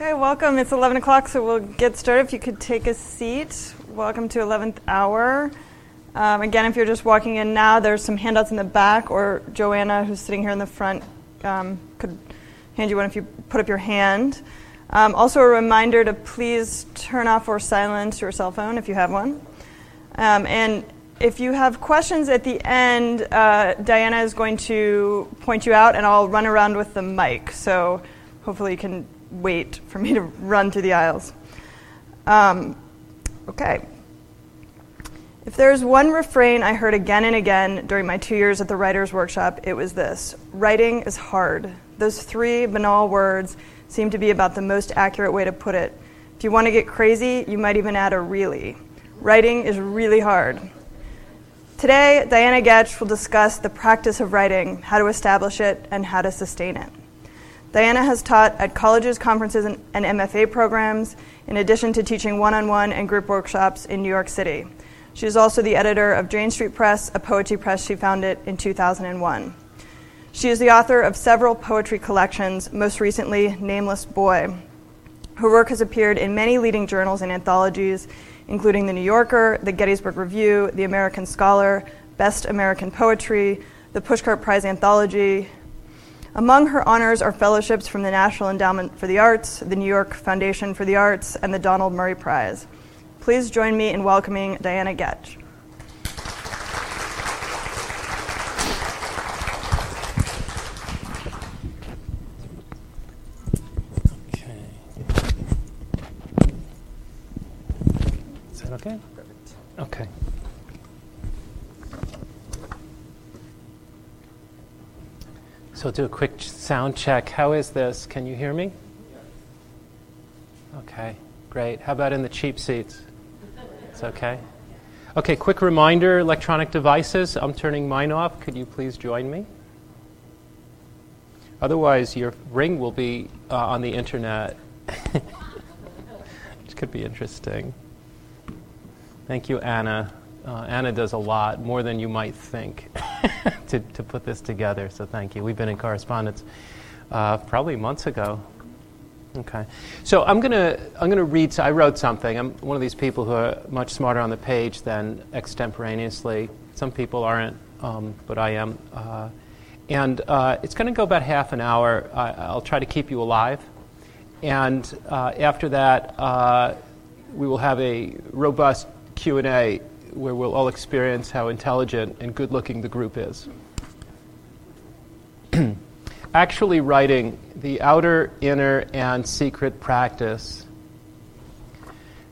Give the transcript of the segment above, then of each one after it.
Okay, welcome. It's 11 o'clock, so we'll get started. If you could take a seat. Welcome to 11th hour. Um, again, if you're just walking in now, there's some handouts in the back, or Joanna, who's sitting here in the front, um, could hand you one if you put up your hand. Um, also, a reminder to please turn off or silence your cell phone if you have one. Um, and if you have questions at the end, uh, Diana is going to point you out, and I'll run around with the mic. So hopefully, you can wait for me to run through the aisles. Um, okay. If there's one refrain I heard again and again during my two years at the writer's workshop, it was this writing is hard. Those three banal words seem to be about the most accurate way to put it. If you want to get crazy, you might even add a really. Writing is really hard. Today, Diana Goetsch will discuss the practice of writing, how to establish it, and how to sustain it. Diana has taught at colleges, conferences, and, MFA programs, in addition to teaching one on one and group workshops in New York City. She is also the editor of Jane Street Press, a poetry press she founded in 2001. She is the author of several poetry collections, most recently, Nameless Boy. Her work has appeared in many leading journals and anthologies, including The New Yorker, the Gettysburg Review, The American Scholar, Best American Poetry, the Pushcart Prize Anthology. Among her honors are fellowships from the National Endowment for the Arts, the New York Foundation for the Arts, and the Donald Murray Prize. Please join me in welcoming Diana Goetsch. Okay. Is that okay? Okay. So we'll do a quick sound check. How is this? Can you hear me? Okay, great. How about in the cheap seats? It's okay. Okay, quick reminder electronic devices. I'm turning mine off. Could you please join me? Otherwise, your ring will be uh, on the internet, which could be interesting. Thank you, Anna. Uh, Anna does a lot, more than you might think, to, to put this together, so thank you. We've been in correspondence uh, probably months ago. Okay. So I'm going to I'm gonna read, so I wrote something. I'm one of these people who are much smarter on the page than extemporaneously. Some people aren't, um, but I am. Uh, and uh, it's going to go about half an hour. I, will try to keep you alive. And uh, after that, uh, we will have a robust Q&A where we'll all experience how intelligent and good looking the group is. Actually, writing the outer, inner, and secret practice.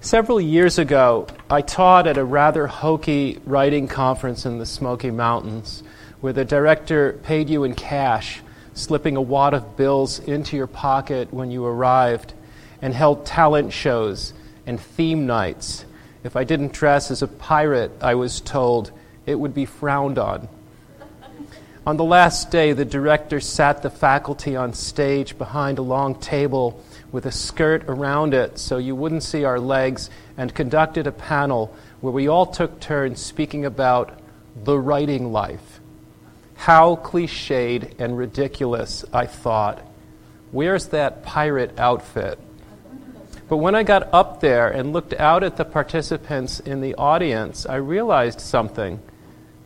Several years ago, I taught at a rather hokey writing conference in the Smoky Mountains where the director paid you in cash, slipping a wad of bills into your pocket when you arrived, and held talent shows and theme nights if I didn't dress as a pirate, I was told, it would be frowned on. On the last day, the director sat the faculty on stage behind a long table with a skirt around it so you wouldn't see our legs and conducted a panel where we all took turns speaking about the writing life. How cliched and ridiculous, I thought. Where's that pirate outfit? But when I got up there and looked out at the participants in the audience, I realized something.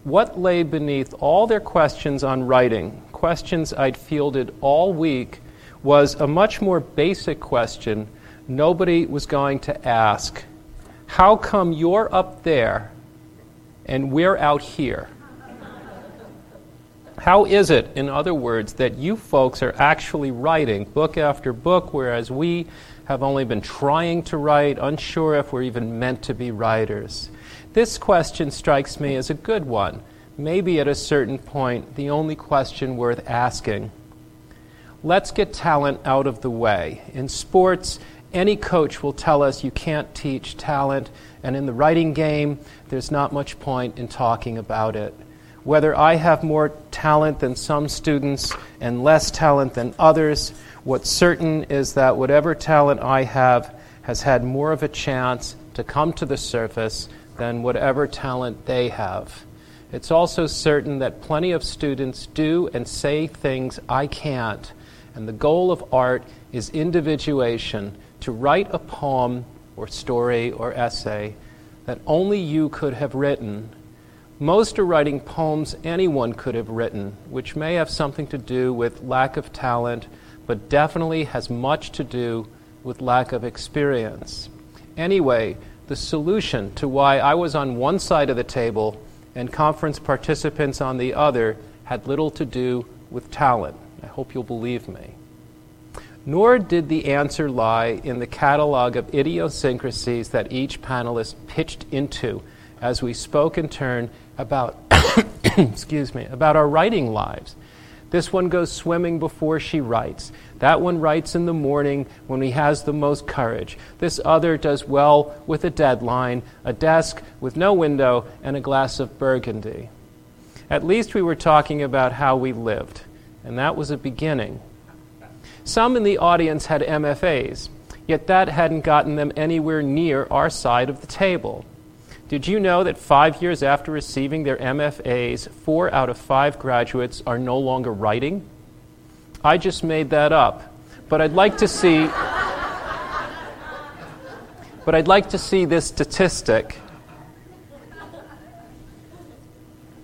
What lay beneath all their questions on writing, questions I'd fielded all week, was a much more basic question nobody was going to ask. How come you're up there and we're out here? How is it, in other words, that you folks are actually writing book after book, whereas we have only been trying to write, unsure if we're even meant to be writers? This question strikes me as a good one, maybe at a certain point, the only question worth asking. Let's get talent out of the way. In sports, any coach will tell us you can't teach talent, and in the writing game, there's not much point in talking about it. Whether I have more talent than some students and less talent than others, What's certain is that whatever talent I have has had more of a chance to come to the surface than whatever talent they have. It's also certain that plenty of students do and say things I can't, And the goal of art is individuation, to write a poem or story or essay that only you could have written. Most are writing poems anyone could have written, which may have something to do with lack of talent, but definitely has much to do with lack of experience. Anyway, the solution to why I was on one side of the table and conference participants on the other had little to do with talent. I hope you'll believe me. Nor did the answer lie in the catalog of idiosyncrasies that each panelist pitched into as we spoke in turn about excuse me, about our writing lives. This one goes swimming before she writes. That one writes in the morning when he has the most courage. This other does well with a deadline, a desk with no window, and a glass of burgundy. At least we were talking about how we lived, and that was a beginning. Some in the audience had MFAs, yet that hadn't gotten them anywhere near our side of the table. Did you know that five years after receiving their MFAs, four out of five graduates are no longer writing? I just made that up. But I'd like to see. but I'd like to see this statistic.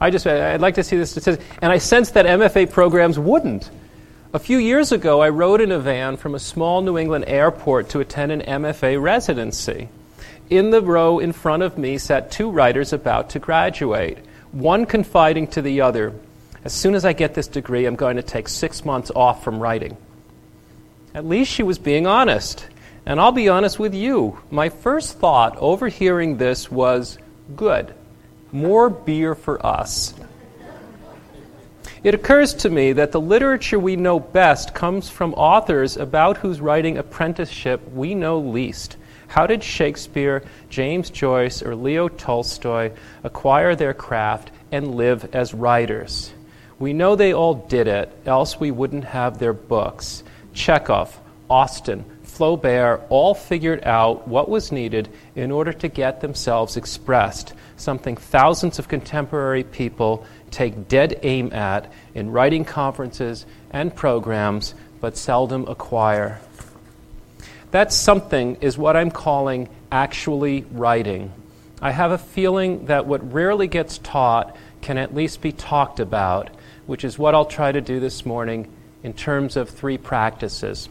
I just, I'd like to see this statistic. And I sense that MFA programs wouldn't. A few years ago, I rode in a van from a small New England airport to attend an MFA residency. In the row in front of me sat two writers about to graduate, one confiding to the other, As soon as I get this degree, I'm going to take six months off from writing. At least she was being honest. And I'll be honest with you. My first thought overhearing this was good. More beer for us. It occurs to me that the literature we know best comes from authors about whose writing apprenticeship we know least. How did Shakespeare, James Joyce, or Leo Tolstoy acquire their craft and live as writers? We know they all did it, else we wouldn't have their books. Chekhov, Austen, Flaubert all figured out what was needed in order to get themselves expressed, something thousands of contemporary people take dead aim at in writing conferences and programs, but seldom acquire. That something is what I'm calling actually writing. I have a feeling that what rarely gets taught can at least be talked about, which is what I'll try to do this morning in terms of three practices.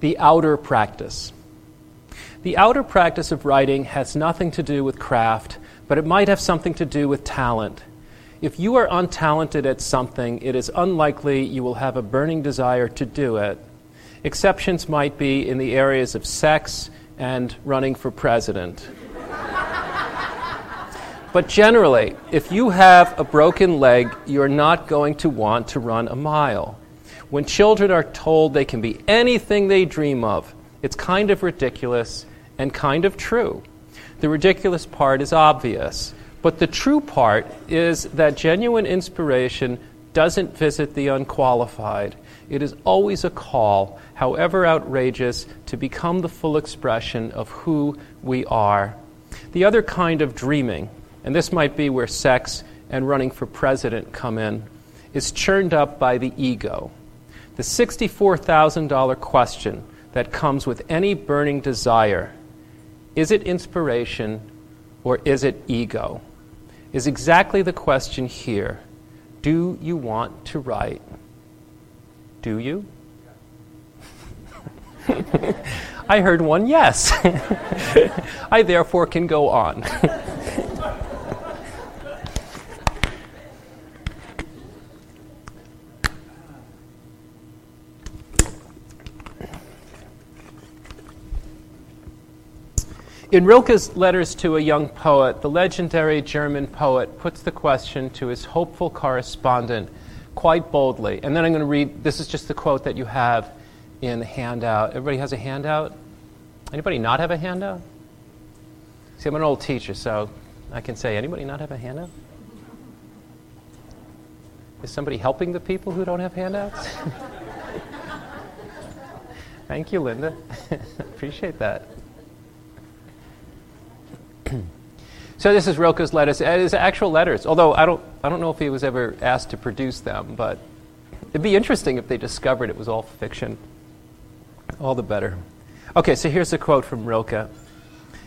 The outer practice. The outer practice of writing has nothing to do with craft, but it might have something to do with talent. If you are untalented at something, it is unlikely you will have a burning desire to do it. Exceptions might be in the areas of sex and running for president. but generally, if you have a broken leg, you're not going to want to run a mile. When children are told they can be anything they dream of, it's kind of ridiculous and kind of true. The ridiculous part is obvious, but the true part is that genuine inspiration doesn't visit the unqualified. It is always a call, however outrageous, to become the full expression of who we are. The other kind of dreaming, and this might be where sex and running for president come in, is churned up by the ego. The $64,000 question that comes with any burning desire is it inspiration or is it ego? Is exactly the question here. Do you want to write? Do you? I heard one yes. I therefore can go on. In Rilke's letters to a young poet, the legendary German poet puts the question to his hopeful correspondent quite boldly. And then I'm going to read this is just the quote that you have in the handout. Everybody has a handout? Anybody not have a handout? See, I'm an old teacher, so I can say, anybody not have a handout? Is somebody helping the people who don't have handouts? Thank you, Linda. Appreciate that. so this is Rilke's letters. It is actual letters, although I don't, I don't know if he was ever asked to produce them, but It'd be interesting if they discovered it was all fiction. All the better. Okay, so here's a quote from Rilke.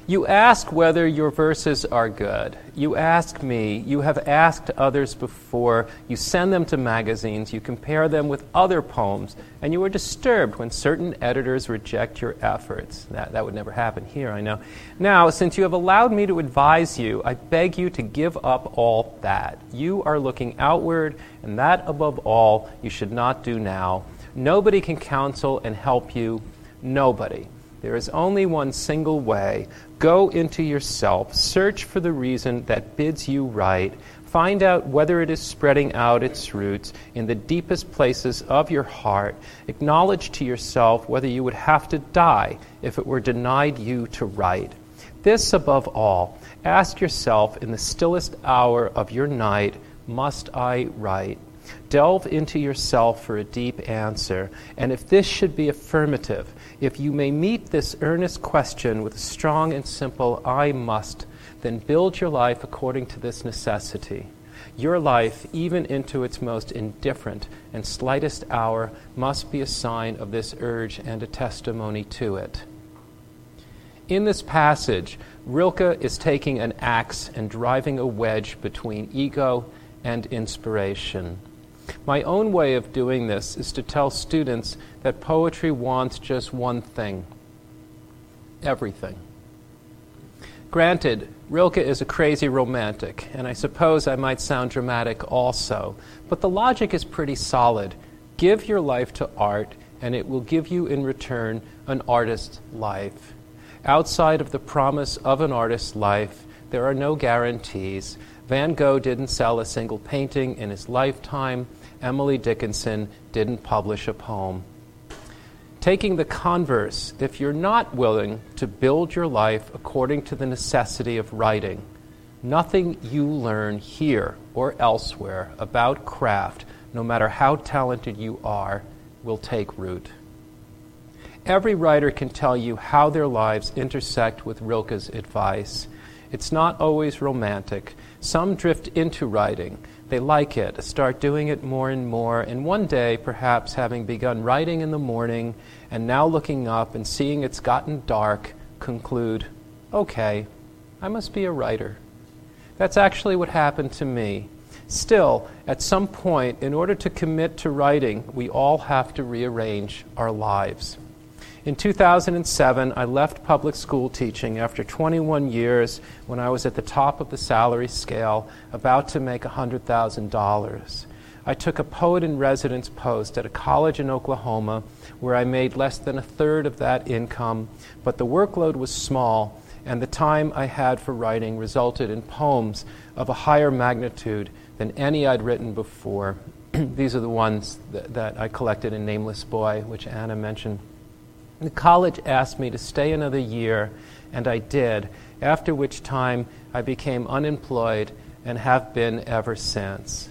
You ask whether your verses are good. You ask me. You have asked others before. You send them to magazines. You compare them with other poems. And you are disturbed when certain editors reject your efforts. That, that would never happen here, I know. Now, since you have allowed me to advise you, I beg you to give up all that. You are looking outward, and that above all you should not do now. Nobody can counsel and help you. Nobody. There is only one single way. Go into yourself, search for the reason that bids you write, find out whether it is spreading out its roots in the deepest places of your heart. Acknowledge to yourself whether you would have to die if it were denied you to write. This above all, ask yourself in the stillest hour of your night, must I write? Delve into yourself for a deep answer, and if this should be affirmative, if you may meet this earnest question with a strong and simple, I must, then build your life according to this necessity. Your life, even into its most indifferent and slightest hour, must be a sign of this urge and a testimony to it. In this passage, Rilke is taking an axe and driving a wedge between ego and inspiration. My own way of doing this is to tell students that poetry wants just one thing everything. Granted, Rilke is a crazy romantic, and I suppose I might sound dramatic also, but the logic is pretty solid. Give your life to art, and it will give you in return an artist's life. Outside of the promise of an artist's life, there are no guarantees. Van Gogh didn't sell a single painting in his lifetime. Emily Dickinson didn't publish a poem. Taking the converse, if you're not willing to build your life according to the necessity of writing, nothing you learn here or elsewhere about craft, no matter how talented you are, will take root. Every writer can tell you how their lives intersect with Rilke's advice. It's not always romantic. Some drift into writing, they like it, start doing it more and more, and one day, perhaps having begun writing in the morning and now looking up and seeing it's gotten dark, conclude, okay, I must be a writer. That's actually what happened to me. Still, at some point, in order to commit to writing, we all have to rearrange our lives. In 2007, I left public school teaching after 21 years when I was at the top of the salary scale, about to make $100,000. I took a poet in residence post at a college in Oklahoma where I made less than a third of that income, but the workload was small, and the time I had for writing resulted in poems of a higher magnitude than any I'd written before. These are the ones that, that I collected in Nameless Boy, which Anna mentioned. The college asked me to stay another year, and I did, after which time I became unemployed and have been ever since.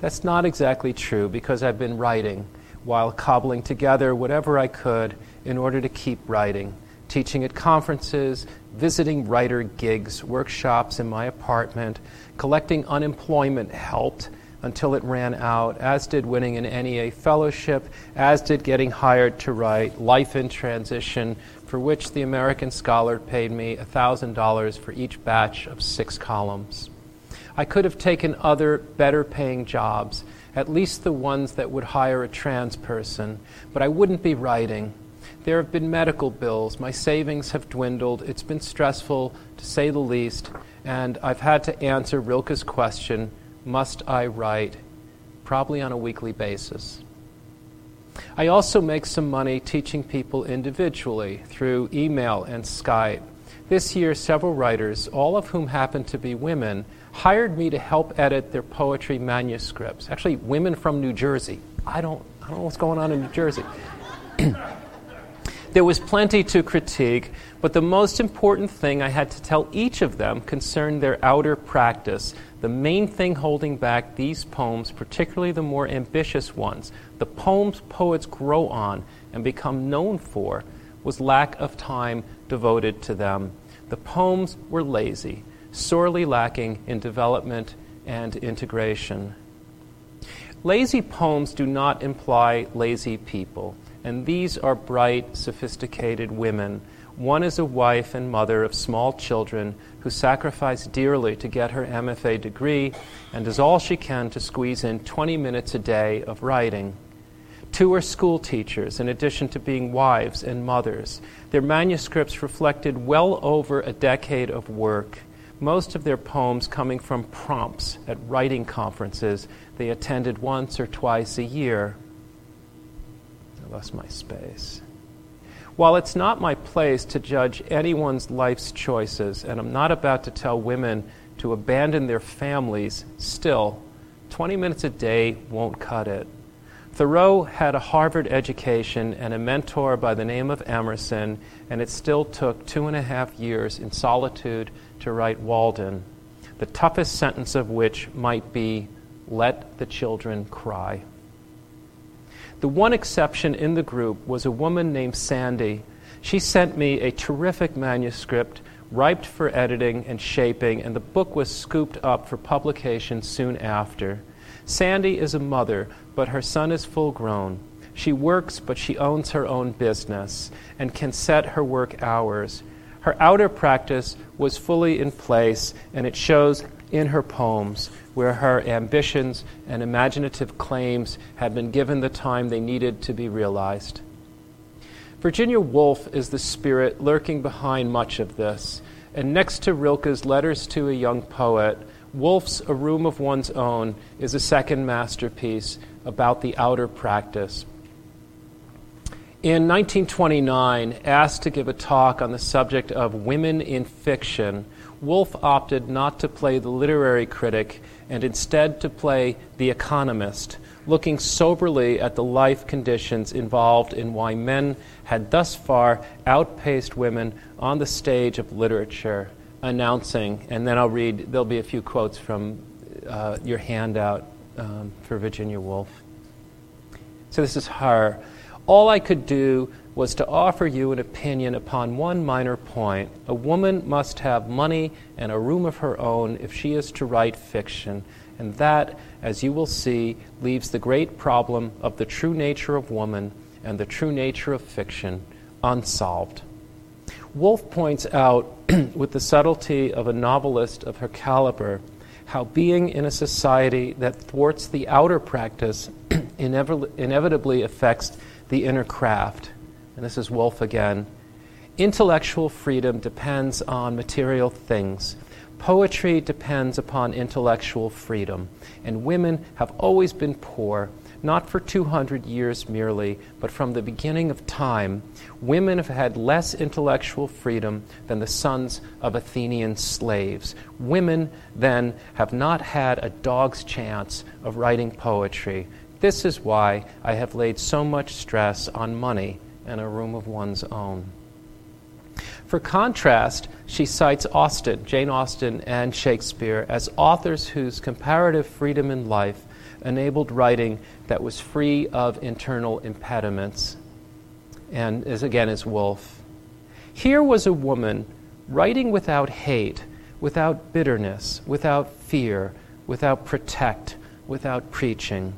That's not exactly true because I've been writing while cobbling together whatever I could in order to keep writing, teaching at conferences, visiting writer gigs, workshops in my apartment, collecting unemployment helped until it ran out, as did winning an NEA fellowship, as did getting hired to write Life in Transition, for which the American Scholar paid me $1,000 for each batch of six columns. I could have taken other better paying jobs, at least the ones that would hire a trans person, but I wouldn't be writing. There have been medical bills. My savings have dwindled. It's been stressful, to say the least, and I've had to answer Rilke's question must I write? Probably on a weekly basis. I also make some money teaching people individually through email and Skype. This year, several writers, all of whom happen to be women, hired me to help edit their poetry manuscripts. Actually, women from New Jersey. I don't, I don't know what's going on in New Jersey. there was plenty to critique, but the most important thing I had to tell each of them concerned their outer practice, the main thing holding back these poems, particularly the more ambitious ones, the poems poets grow on and become known for, was lack of time devoted to them. The poems were lazy, sorely lacking in development and integration. Lazy poems do not imply lazy people, and these are bright, sophisticated women. One is a wife and mother of small children who sacrificed dearly to get her MFA degree and does all she can to squeeze in 20 minutes a day of writing. Two are school teachers, in addition to being wives and mothers. Their manuscripts reflected well over a decade of work, most of their poems coming from prompts at writing conferences they attended once or twice a year. I lost my space. While it's not my place to judge anyone's life's choices, and I'm not about to tell women to abandon their families, still, 20 minutes a day won't cut it. Thoreau had a Harvard education and a mentor by the name of Emerson, and it still took two and a half years in solitude to write Walden, the toughest sentence of which might be, Let the children cry. The one exception in the group was a woman named Sandy. She sent me a terrific manuscript, ripe for editing and shaping, and the book was scooped up for publication soon after. Sandy is a mother, but her son is full grown. She works, but she owns her own business and can set her work hours. Her outer practice was fully in place, and it shows in her poems, where her ambitions and imaginative claims have been given the time they needed to be realized. Virginia Woolf is the spirit lurking behind much of this, and next to Rilke's Letters to a Young Poet, Woolf's A Room of One's Own is a second masterpiece about the outer practice. In 1929, asked to give a talk on the subject of women in fiction, Woolf opted not to play the literary critic and instead to play the economist, looking soberly at the life conditions involved in why men had thus far outpaced women on the stage of literature announcing, and then I'll read, there'll be a few quotes from uh, your handout um, for Virginia Woolf. So this is her. All I could do was to offer you an opinion upon one minor point. A woman must have money and a room of her own if she is to write fiction. And that, as you will see, leaves the great problem of the true nature of woman and the true nature of fiction unsolved. Woolf points out, with the subtlety of a novelist of her caliber, how being in a society that thwarts the outer practice inevitably affects the inner craft. And this is Woolf again. Intellectual freedom depends on material things. Poetry depends upon intellectual freedom. And women have always been poor not for 200 years merely, but from the beginning of time, women have had less intellectual freedom than the sons of Athenian slaves. Women, then, have not had a dog's chance of writing poetry. This is why I have laid so much stress on money and a room of one's own. For contrast, she cites Austen, Jane Austen, and Shakespeare as authors whose comparative freedom in life enabled writing that was free of internal impediments. And as again as Woolf. Here was a woman writing without hate, without bitterness, without fear, without protect, without preaching.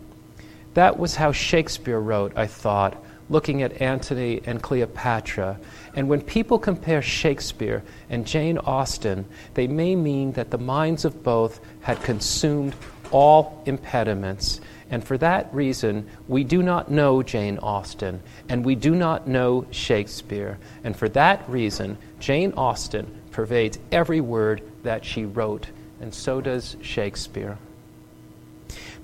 That was how Shakespeare wrote, I thought, looking at Antony and Cleopatra. And when people compare Shakespeare and Jane Austen, they may mean that the minds of both had consumed all impediments. And for that reason, we do not know Jane Austen, and we do not know Shakespeare. And for that reason, Jane Austen pervades every word that she wrote, and so does Shakespeare.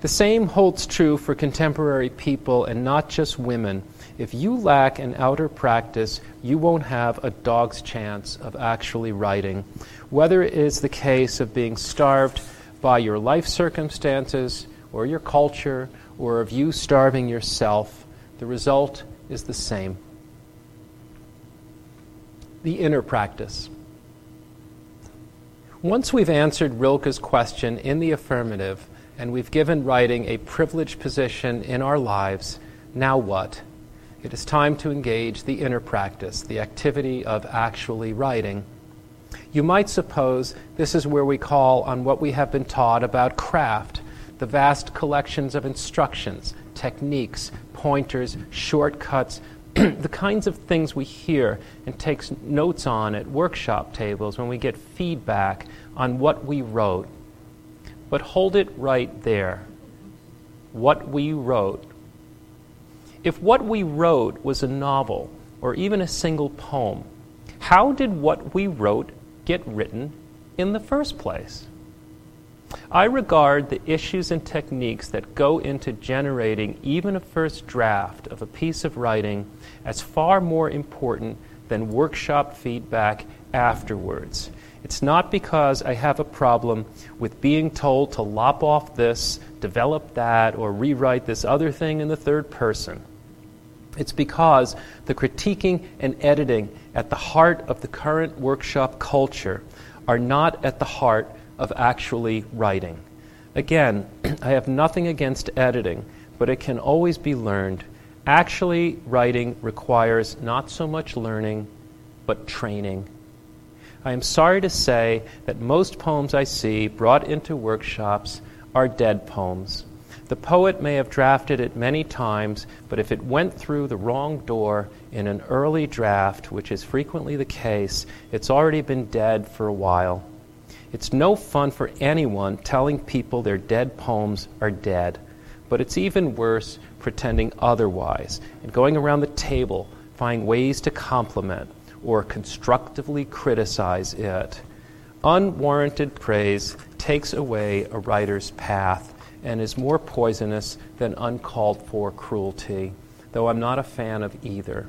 The same holds true for contemporary people and not just women. If you lack an outer practice, you won't have a dog's chance of actually writing. Whether it is the case of being starved by your life circumstances or your culture or of you starving yourself, the result is the same. The inner practice. Once we've answered Rilke's question in the affirmative and we've given writing a privileged position in our lives, now what? It is time to engage the inner practice, the activity of actually writing. You might suppose this is where we call on what we have been taught about craft, the vast collections of instructions, techniques, pointers, shortcuts, the kinds of things we hear and take notes on at workshop tables when we get feedback on what we wrote. But hold it right there. What we wrote. If what we wrote was a novel or even a single poem, how did what we wrote get written in the first place? I regard the issues and techniques that go into generating even a first draft of a piece of writing as far more important than workshop feedback afterwards. It's not because I have a problem with being told to lop off this, develop that, or rewrite this other thing in the third person. It's because the critiquing and editing at the heart of the current workshop culture are not at the heart of actually writing. Again, I have nothing against editing, but it can always be learned. Actually, writing requires not so much learning, but training. I am sorry to say that most poems I see brought into workshops are dead poems. The poet may have drafted it many times, but if it went through the wrong door in an early draft, which is frequently the case, it's already been dead for a while. It's no fun for anyone telling people their dead poems are dead, but it's even worse pretending otherwise and going around the table finding ways to compliment or constructively criticize it. Unwarranted praise takes away a writer's path and is more poisonous than uncalled for cruelty, though I'm not a fan of either.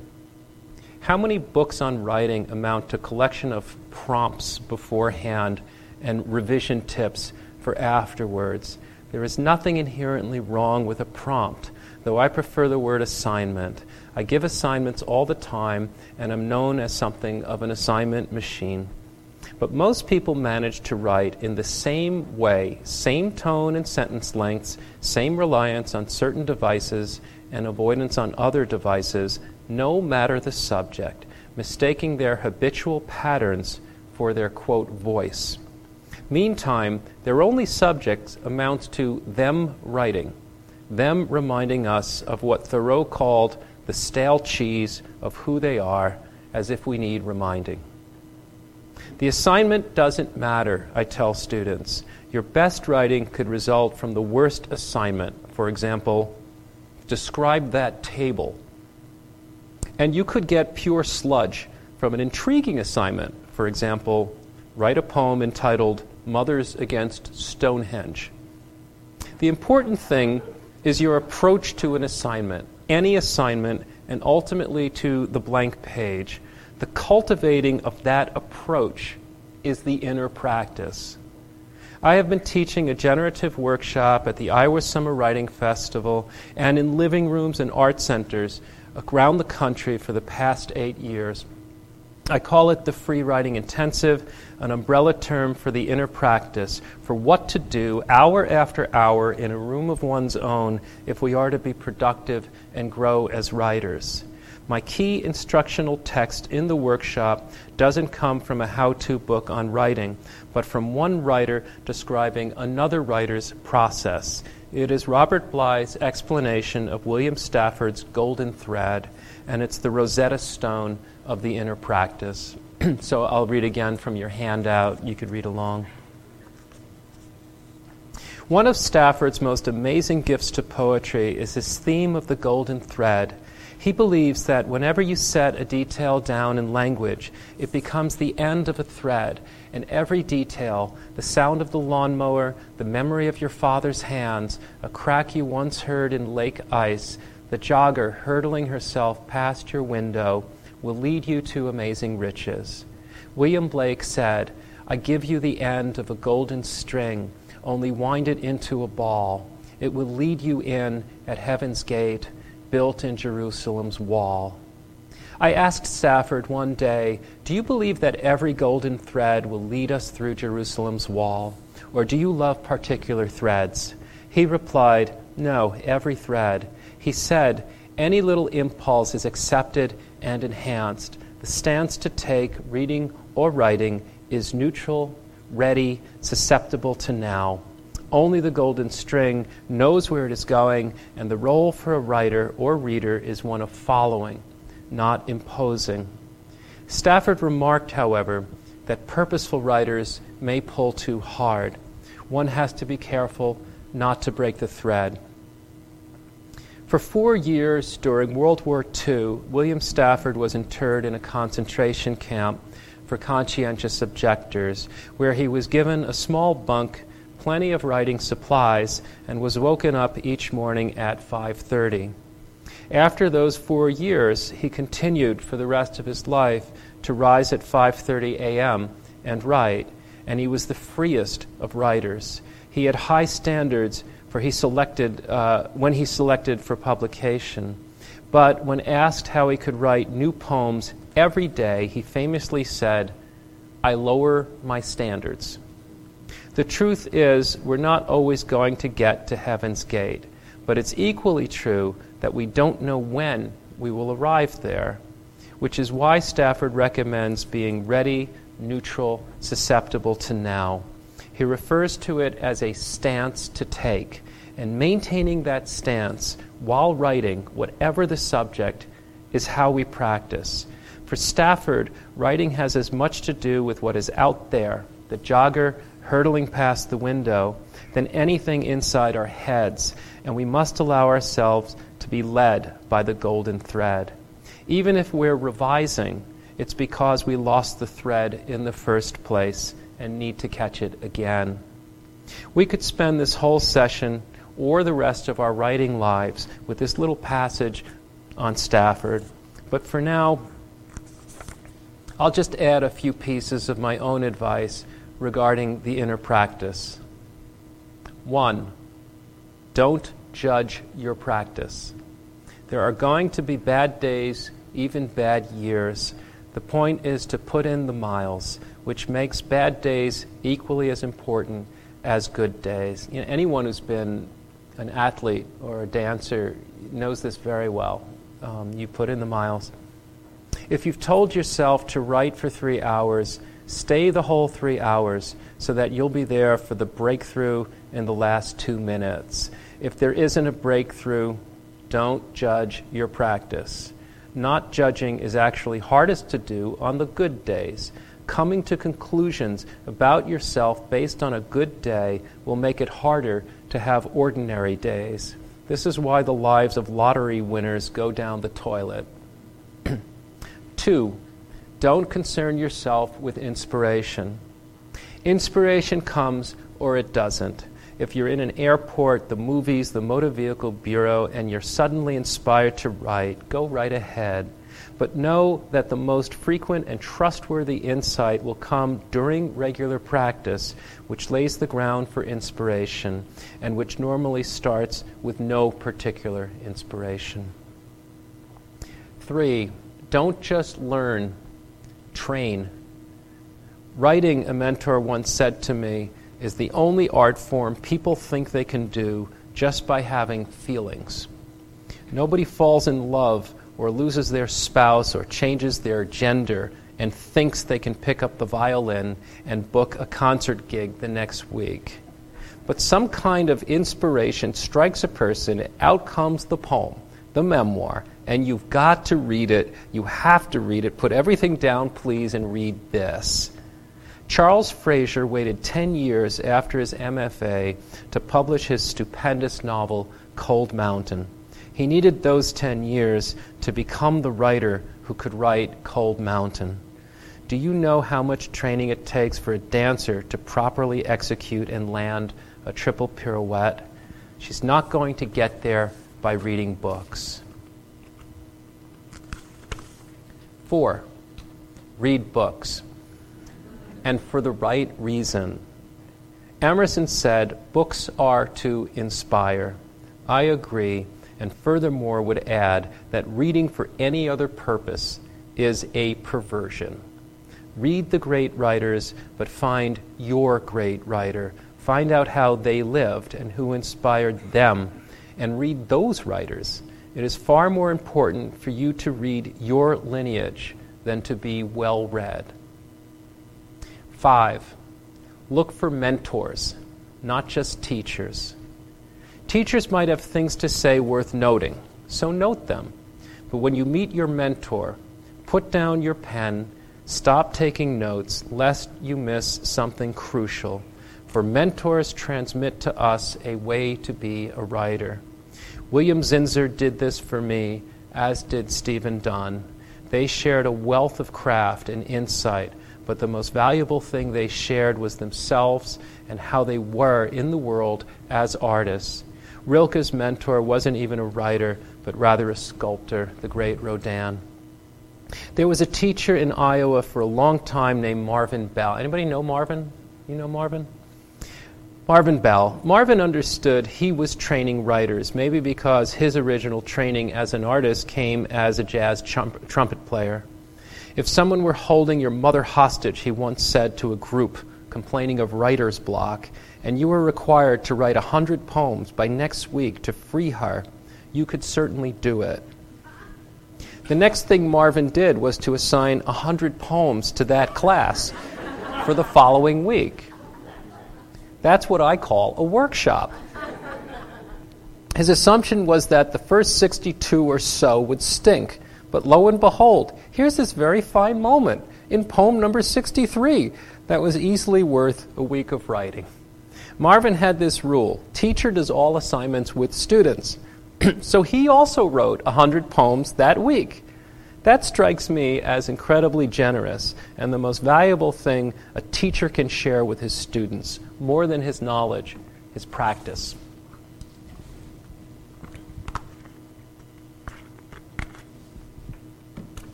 How many books on writing amount to collection of prompts beforehand and revision tips for afterwards. There is nothing inherently wrong with a prompt, though I prefer the word assignment. I give assignments all the time and am known as something of an assignment machine. But most people manage to write in the same way, same tone and sentence lengths, same reliance on certain devices and avoidance on other devices, no matter the subject, mistaking their habitual patterns for their quote voice. Meantime, their only subject amounts to them writing, them reminding us of what Thoreau called the stale cheese of who they are, as if we need reminding. The assignment doesn't matter, I tell students. Your best writing could result from the worst assignment. For example, describe that table. And you could get pure sludge from an intriguing assignment. For example, write a poem entitled Mothers Against Stonehenge. The important thing is your approach to an assignment, any assignment, and ultimately to the blank page. The cultivating of that approach is the inner practice. I have been teaching a generative workshop at the Iowa Summer Writing Festival and in living rooms and art centers around the country for the past eight years. I call it the Free Writing Intensive, an umbrella term for the inner practice for what to do hour after hour in a room of one's own if we are to be productive and grow as writers. My key instructional text in the workshop doesn't come from a how to book on writing, but from one writer describing another writer's process. It is Robert Bly's explanation of William Stafford's golden thread, and it's the Rosetta Stone of the inner practice. so I'll read again from your handout. You could read along. One of Stafford's most amazing gifts to poetry is his theme of the golden thread. He believes that whenever you set a detail down in language, it becomes the end of a thread, and every detail the sound of the lawnmower, the memory of your father's hands, a crack you once heard in lake ice, the jogger hurtling herself past your window will lead you to amazing riches. William Blake said, I give you the end of a golden string, only wind it into a ball. It will lead you in at heaven's gate, built in Jerusalem's wall. I asked Stafford one day, Do you believe that every golden thread will lead us through Jerusalem's wall? Or do you love particular threads? He replied, No, every thread. He said, Any little impulse is accepted and enhanced. The stance to take, reading or writing, is neutral, ready, susceptible to now. Only the golden string knows where it is going, and the role for a writer or reader is one of following, not imposing. Stafford remarked, however, that purposeful writers may pull too hard. One has to be careful not to break the thread. For four years during World War II, William Stafford was interred in a concentration camp for conscientious objectors, where he was given a small bunk, plenty of writing supplies, and was woken up each morning at 5:30. After those 4 years, he continued for the rest of his life to rise at 5:30 a.m. and write, and he was the freest of writers. He had high standards for he selected, uh, when he selected for publication. But when asked how he could write new poems every day, he famously said, I lower my standards. The truth is, we're not always going to get to heaven's gate, but it's equally true that we don't know when we will arrive there, which is why Stafford recommends being ready, neutral, susceptible to now. He refers to it as a stance to take, and maintaining that stance while writing, whatever the subject, is how we practice. For Stafford, writing has as much to do with what is out there, the jogger hurtling past the window, than anything inside our heads, and we must allow ourselves to be led by the golden thread. Even if we're revising, it's because we lost the thread in the first place and need to catch it again. We could spend this whole session or the rest of our writing lives with this little passage on Stafford, but for now, I'll just add a few pieces of my own advice regarding the inner practice. One, don't judge your practice. There are going to be bad days, even bad years. The point is to put in the miles, which makes bad days equally as important as good days. You know, anyone who's been an athlete or a dancer knows this very well. Um, you put in the miles. If you've told yourself to write for three hours, stay the whole three hours so that you'll be there for the breakthrough in the last two minutes. If there isn't a breakthrough, don't judge your practice. Not judging is actually hardest to do on the good days coming to conclusions about yourself based on a good day will make it harder to have ordinary days. This is why the lives of lottery winners go down the toilet. Two, don't concern yourself with inspiration. Inspiration comes or it doesn't. If you're in an airport, the movies, the motor vehicle bureau, and you're suddenly inspired to write, go right ahead. But know that the most frequent and trustworthy insight will come during regular practice, which lays the ground for inspiration, and which normally starts with no particular inspiration. Three, don't just learn, train. Writing, a mentor once said to me, is the only art form people think they can do just by having feelings. Nobody falls in love or loses their spouse or changes their gender and thinks they can pick up the violin and book a concert gig the next week. But some kind of inspiration strikes a person, out comes the poem, the memoir, and you've got to read it. You have to read it. Put everything down, please, and read this. Charles Frazier waited 10 years after his MFA to publish his stupendous novel, Cold Mountain. He needed those 10 years to become the writer who could write Cold Mountain. Do you know how much training it takes for a dancer to properly execute and land a triple pirouette? She's not going to get there by reading books. Four, read books. And for the right reason. Emerson said, Books are to inspire. I agree and furthermore would add that reading for any other purpose is a perversion. Read the great writers, but find your great writer. Find out how they lived and who inspired them, and read those writers. It is far more important for you to read your lineage than to be well read. Five, look for mentors, not just teachers. Teachers might have things to say worth noting, so note them. But when you meet your mentor, put down your pen, stop taking notes, lest you miss something crucial. For mentors transmit to us a way to be a writer. William Zinsser did this for me, as did Stephen Dunn. They shared a wealth of craft and insight, but the most valuable thing they shared was themselves and how they were in the world as artists. Rilke's mentor wasn't even a writer, but rather a sculptor, the great Rodin. There was a teacher in Iowa for a long time named Marvin Bell. Anybody know Marvin? You know Marvin? Marvin Bell. Marvin understood he was training writers, maybe because his original training as an artist came as a jazz trumpet player. If someone were holding your mother hostage, he once said to a group complaining of writer's block, and you were required to write a hundred poems by next week to free her, you could certainly do it. The next thing Marvin did was to assign a hundred poems to that class for the following week. That's what I call a workshop. His assumption was that the first 62 or so would stink. But lo and behold, here's this very fine moment in poem number 63 that was easily worth a week of writing. Marvin had this rule teacher does all assignments with students. so he also wrote 100 poems that week. That strikes me as incredibly generous and the most valuable thing a teacher can share with his students, more than his knowledge, his practice.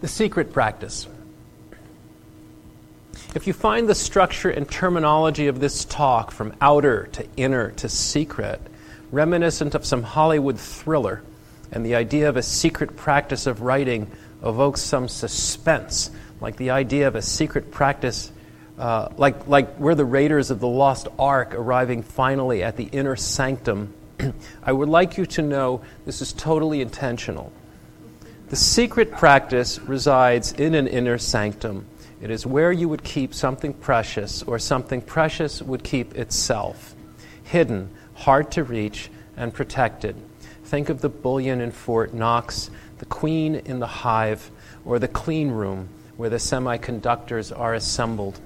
The secret practice. If you find the structure and terminology of this talk from outer to inner to secret reminiscent of some Hollywood thriller, and the idea of a secret practice of writing evokes some suspense, like the idea of a secret practice, uh, like, like we're the raiders of the lost ark arriving finally at the inner sanctum, I would like you to know this is totally intentional. The secret practice resides in an inner sanctum it is where you would keep something precious, or something precious would keep itself, hidden, hard to reach, and protected. Think of the bullion in Fort Knox, the queen in the hive, or the clean room where the semiconductors are assembled.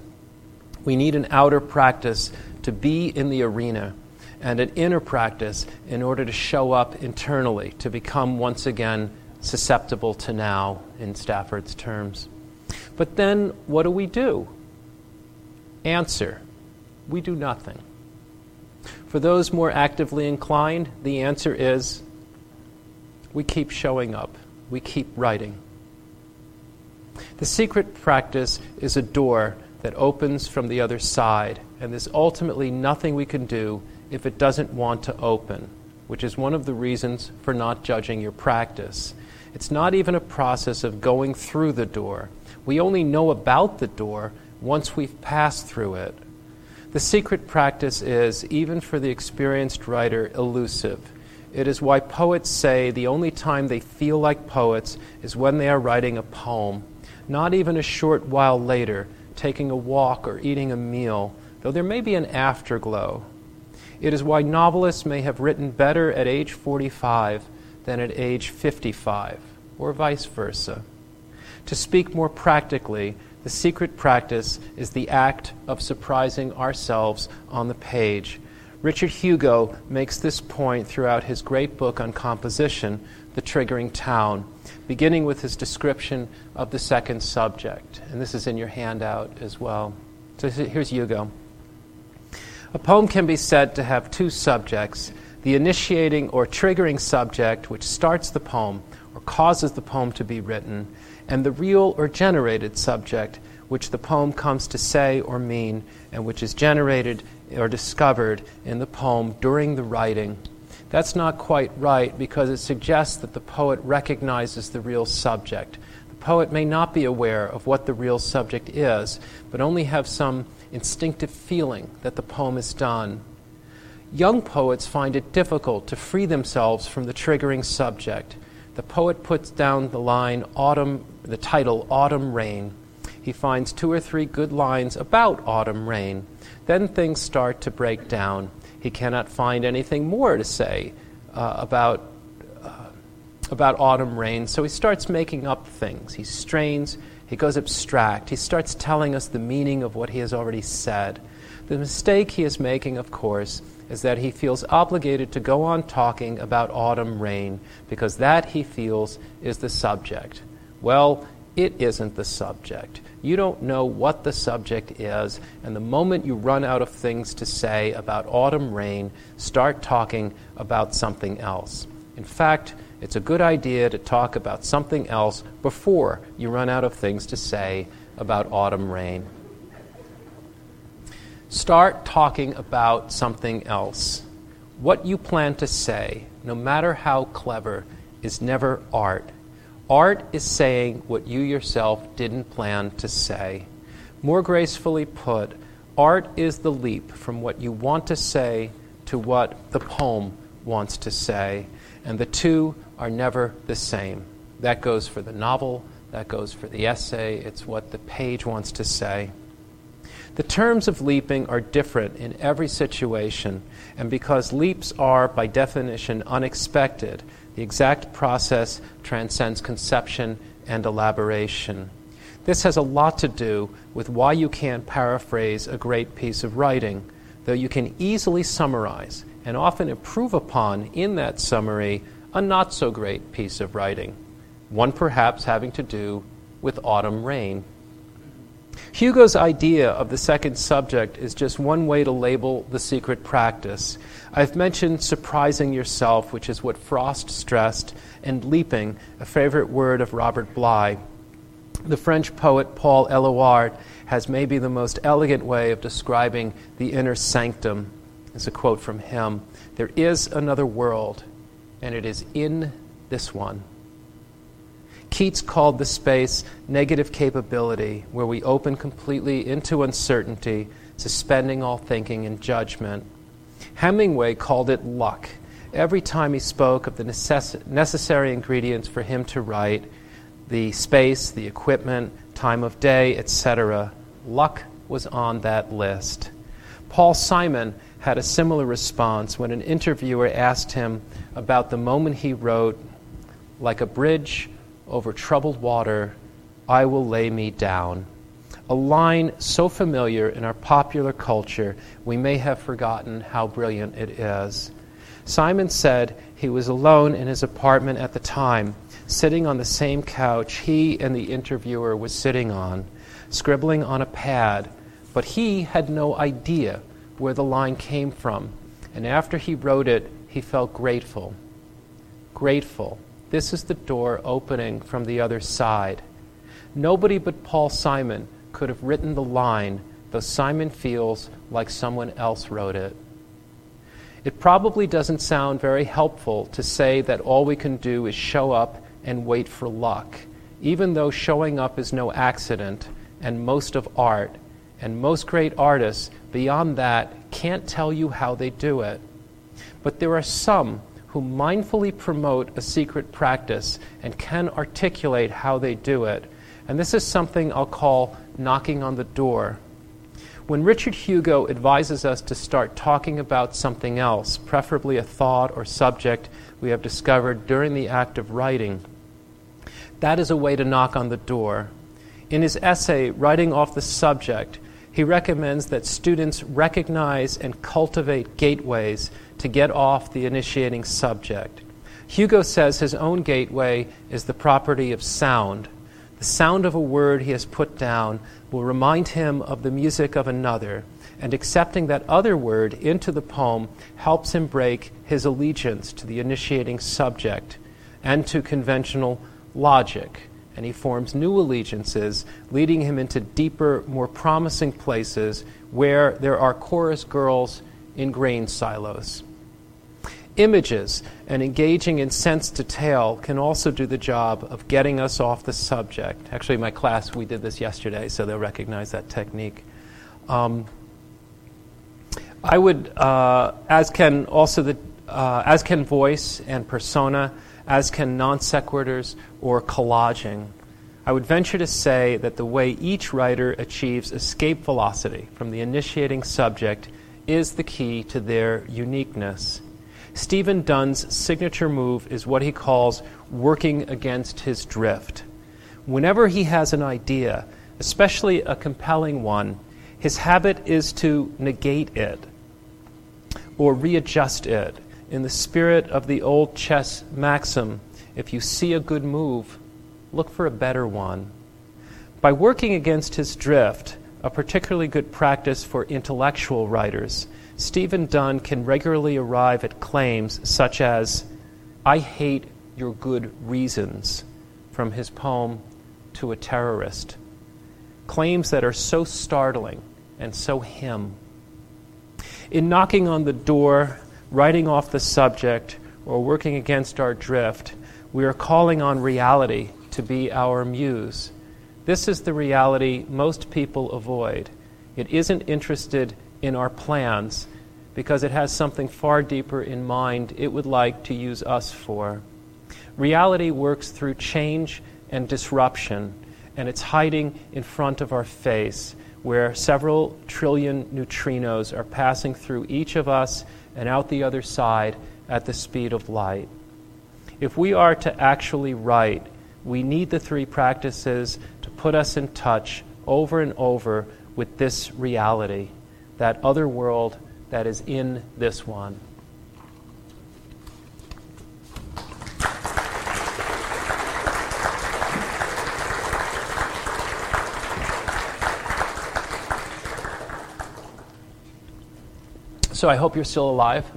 We need an outer practice to be in the arena and an inner practice in order to show up internally, to become once again susceptible to now, in Stafford's terms. But then what do we do? Answer we do nothing. For those more actively inclined, the answer is we keep showing up, we keep writing. The secret practice is a door that opens from the other side, and there's ultimately nothing we can do if it doesn't want to open, which is one of the reasons for not judging your practice. It's not even a process of going through the door, we only know about the door once we've passed through it. The secret practice is, even for the experienced writer, elusive. It is why poets say the only time they feel like poets is when they are writing a poem, not even a short while later, taking a walk or eating a meal, though there may be an afterglow. It is why novelists may have written better at age 45 than at age 55, or vice versa. To speak more practically, the secret practice is the act of surprising ourselves on the page. Richard Hugo makes this point throughout his great book on composition, The Triggering Town, beginning with his description of the second subject. And this is in your handout as well. So here's Hugo. A poem can be said to have two subjects the initiating or triggering subject, which starts the poem or causes the poem to be written, and the real or generated subject, which the poem comes to say or mean, and which is generated or discovered in the poem during the writing. That's not quite right because it suggests that the poet recognizes the real subject. The poet may not be aware of what the real subject is, but only have some instinctive feeling that the poem is done. Young poets find it difficult to free themselves from the triggering subject The poet puts down the line autumn, the title Autumn Rain. He finds two or three good lines about autumn rain. Then things start to break down. He cannot find anything more to say uh, about, uh, about autumn rain, so he starts making up things. He strains, he goes abstract, he starts telling us the meaning of what he has already said. The mistake he is making, of course, is that he feels obligated to go on talking about autumn rain because that, he feels, is the subject. Well, it isn't the subject. You don't know what the subject is, and the moment you run out of things to say about autumn rain, start talking about something else. In fact, it's a good idea to talk about something else before you run out of things to say about autumn rain. Start talking about something else. What you plan to say, no matter how clever, is never art. Art is saying what you yourself didn't plan to say. More gracefully put, art is the leap from what you want to say to what the poem wants to say, and the two are never the same. That goes for the novel, that goes for the essay, it's what the page wants to say. The terms of leaping are different in every situation, and because leaps are, by definition, unexpected, the exact process transcends conception and elaboration. This has a lot to do with why you can't paraphrase a great piece of writing, though you can easily summarize and often improve upon in that summary a not so great piece of writing, one perhaps having to do with autumn rain. Hugo's idea of the second subject is just one way to label the secret practice. I've mentioned surprising yourself, which is what Frost stressed, and leaping, a favorite word of Robert Bly. The French poet Paul Eluard has maybe the most elegant way of describing the inner sanctum. It's a quote from him There is another world, and it is in this one. Keats called the space negative capability, where we open completely into uncertainty, suspending all thinking and judgment. Hemingway called it luck. Every time he spoke of the necess- necessary ingredients for him to write, the space, the equipment, time of day, etc., luck was on that list. Paul Simon had a similar response when an interviewer asked him about the moment he wrote, like a bridge over troubled water, I will lay me down. A line so familiar in our popular culture, we may have forgotten how brilliant it is. Simon said he was alone in his apartment at the time, sitting on the same couch he and the interviewer was sitting on, scribbling on a pad, but he had no idea where the line came from. And after he wrote it, he felt grateful. Grateful this is the door opening from the other side. Nobody but Paul Simon could have written the line, though Simon feels like someone else wrote it. It probably doesn't sound very helpful to say that all we can do is show up and wait for luck, even though showing up is no accident, and most of art, and most great artists, beyond that, can't tell you how they do it. But there are some who mindfully promote a secret practice and can articulate how they do it. And this is something I'll call knocking on the door. When Richard Hugo advises us to start talking about something else, preferably a thought or subject we have discovered during the act of writing, that is a way to knock on the door. In his essay, Writing Off the Subject, he recommends that students recognize and cultivate gateways to get off the initiating subject. Hugo says his own gateway is the property of sound. The sound of a word he has put down will remind him of the music of another, and accepting that other word into the poem helps him break his allegiance to the initiating subject and to conventional logic and he forms new allegiances, leading him into deeper, more promising places where there are chorus girls in grain silos. Images and engaging in sense detail can also do the job of getting us off the subject. Actually, my class, we did this yesterday, so they'll recognize that technique. Um, I would, uh, as can also the uh, as can voice and persona, as can non sequiturs or collaging. I would venture to say that the way each writer achieves escape velocity from the initiating subject is the key to their uniqueness. Stephen Dunn's signature move is what he calls working against his drift. Whenever he has an idea, especially a compelling one, his habit is to negate it or readjust it in the spirit of the old chess maxim if you see a good move, look for a better one. By working against his drift, a particularly good practice for intellectual writers, Stephen Dunn can regularly arrive at claims such as, I hate your good reasons, from his poem To a Terrorist. Claims that are so startling and so him. In knocking on the door, writing off the subject, or working against our drift, we are calling on reality to be our muse. This is the reality most people avoid. It isn't interested in our plans because it has something far deeper in mind it would like to use us for. Reality works through change and disruption, and it's hiding in front of our face, where several trillion neutrinos are passing through each of us and out the other side at the speed of light. If we are to actually write, we need the three practices to put us in touch over and over with this reality, that other world that is in this one. So I hope you're still alive.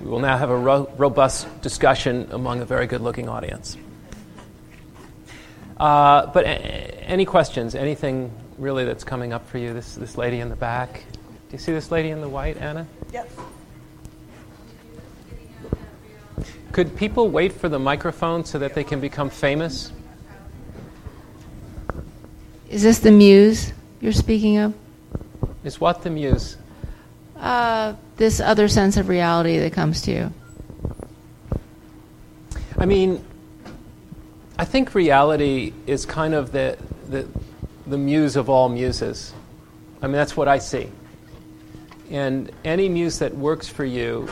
We will now have a ro- robust discussion among a very good looking audience. Uh, but a- any questions? Anything really that's coming up for you? This, this lady in the back? Do you see this lady in the white, Anna? Yep. Could people wait for the microphone so that they can become famous? Is this the muse you're speaking of? Is what the muse? Uh, this other sense of reality that comes to you. I mean, I think reality is kind of the, the, the muse of all muses. I mean, that's what I see. And any muse that works for you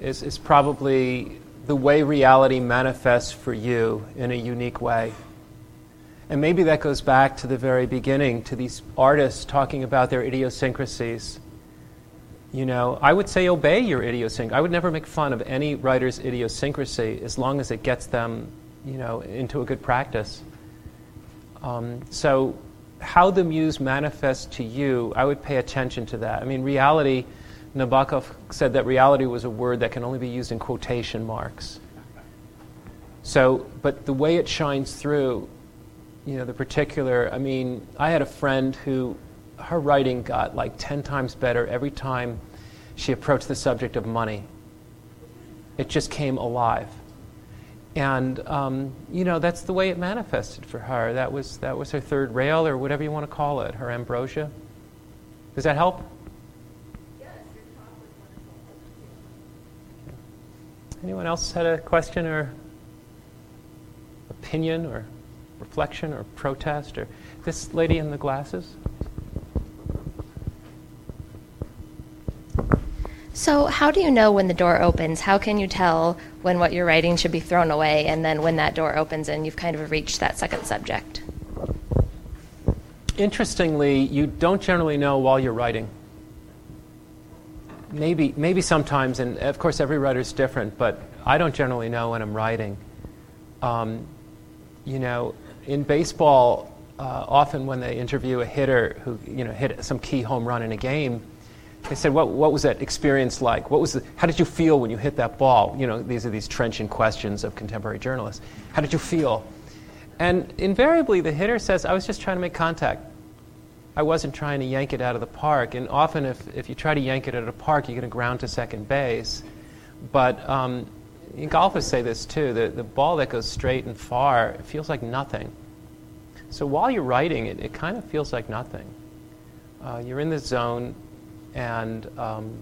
is, is probably the way reality manifests for you in a unique way. And maybe that goes back to the very beginning, to these artists talking about their idiosyncrasies you know, I would say obey your idiosyncrasy. I would never make fun of any writer's idiosyncrasy as long as it gets them, you know, into a good practice. Um, so, how the muse manifests to you, I would pay attention to that. I mean, reality, Nabokov said that reality was a word that can only be used in quotation marks. So, but the way it shines through, you know, the particular, I mean, I had a friend who her writing got like 10 times better every time she approached the subject of money. It just came alive. And, um, you know, that's the way it manifested for her. That was, that was her third rail, or whatever you want to call it, her ambrosia. Does that help? Yes. Anyone else had a question or opinion or reflection or protest? Or this lady in the glasses? So, how do you know when the door opens? How can you tell when what you're writing should be thrown away and then when that door opens and you've kind of reached that second subject? Interestingly, you don't generally know while you're writing. Maybe, maybe sometimes, and of course, every writer's different, but I don't generally know when I'm writing. Um, you know, in baseball, uh, often when they interview a hitter who you know hit some key home run in a game, they said, what, what was that experience like? What was the, how did you feel when you hit that ball? You know, these are these trenchant questions of contemporary journalists. How did you feel? And invariably, the hitter says, I was just trying to make contact. I wasn't trying to yank it out of the park. And often, if, if you try to yank it out of the park, you're going to ground to second base. But um, golfers say this too the, the ball that goes straight and far feels like nothing. So while you're writing, it, it kind of feels like nothing. Uh, you're in the zone, and um,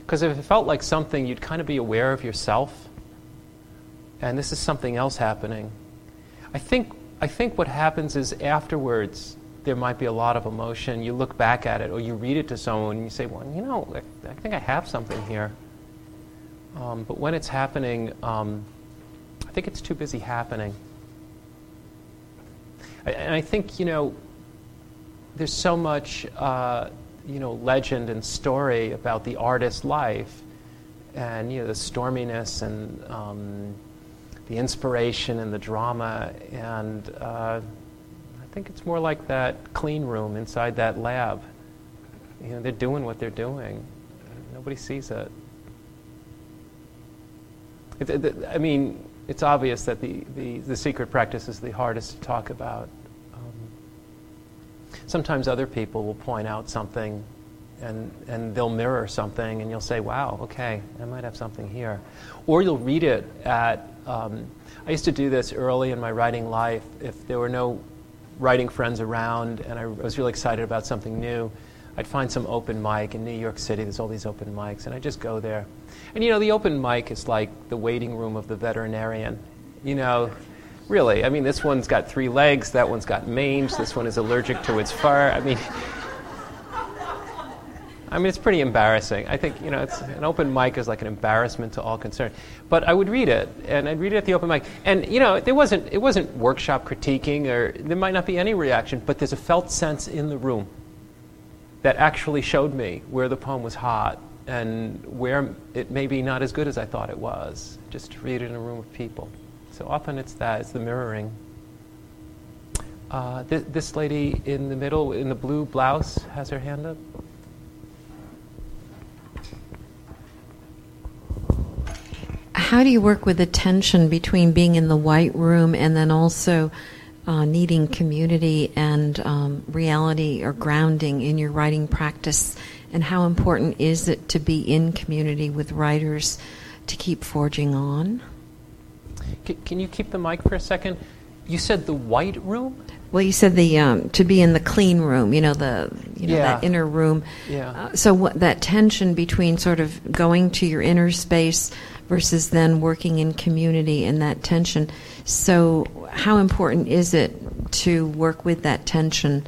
Because if it felt like something, you'd kind of be aware of yourself. And this is something else happening. I think, I think what happens is afterwards, there might be a lot of emotion. You look back at it, or you read it to someone, and you say, Well, you know, I, I think I have something here. Um, but when it's happening, um, I think it's too busy happening. I, and I think, you know, there's so much, uh, you know, legend and story about the artist's life and, you know, the storminess and um, the inspiration and the drama. And uh, I think it's more like that clean room inside that lab. You know, they're doing what they're doing. Nobody sees it. I mean, it's obvious that the, the, the secret practice is the hardest to talk about sometimes other people will point out something and, and they'll mirror something and you'll say, wow, okay, I might have something here. Or you'll read it at, um, I used to do this early in my writing life. If there were no writing friends around and I was really excited about something new, I'd find some open mic in New York City. There's all these open mics, and I just go there. And you know, the open mic is like the waiting room of the veterinarian. You know, Really, I mean, this one's got three legs, that one's got mange, this one is allergic to its fur. I mean, I mean, it's pretty embarrassing. I think, you know, it's, an open mic is like an embarrassment to all concerned. But I would read it, and I'd read it at the open mic. And, you know, there wasn't, it wasn't workshop critiquing, or there might not be any reaction, but there's a felt sense in the room that actually showed me where the poem was hot and where it may be not as good as I thought it was, just to read it in a room of people. So often it's that, it's the mirroring. Uh, th- this lady in the middle, in the blue blouse, has her hand up. How do you work with the tension between being in the white room and then also uh, needing community and um, reality or grounding in your writing practice? And how important is it to be in community with writers to keep forging on? C- can you keep the mic for a second? You said the white room? Well, you said the um, to be in the clean room, you know, the you know Yeah. that inner room. Yeah. Uh, so what that tension between sort of going to your inner space versus then working in community and that tension. So how important is it to work with that tension?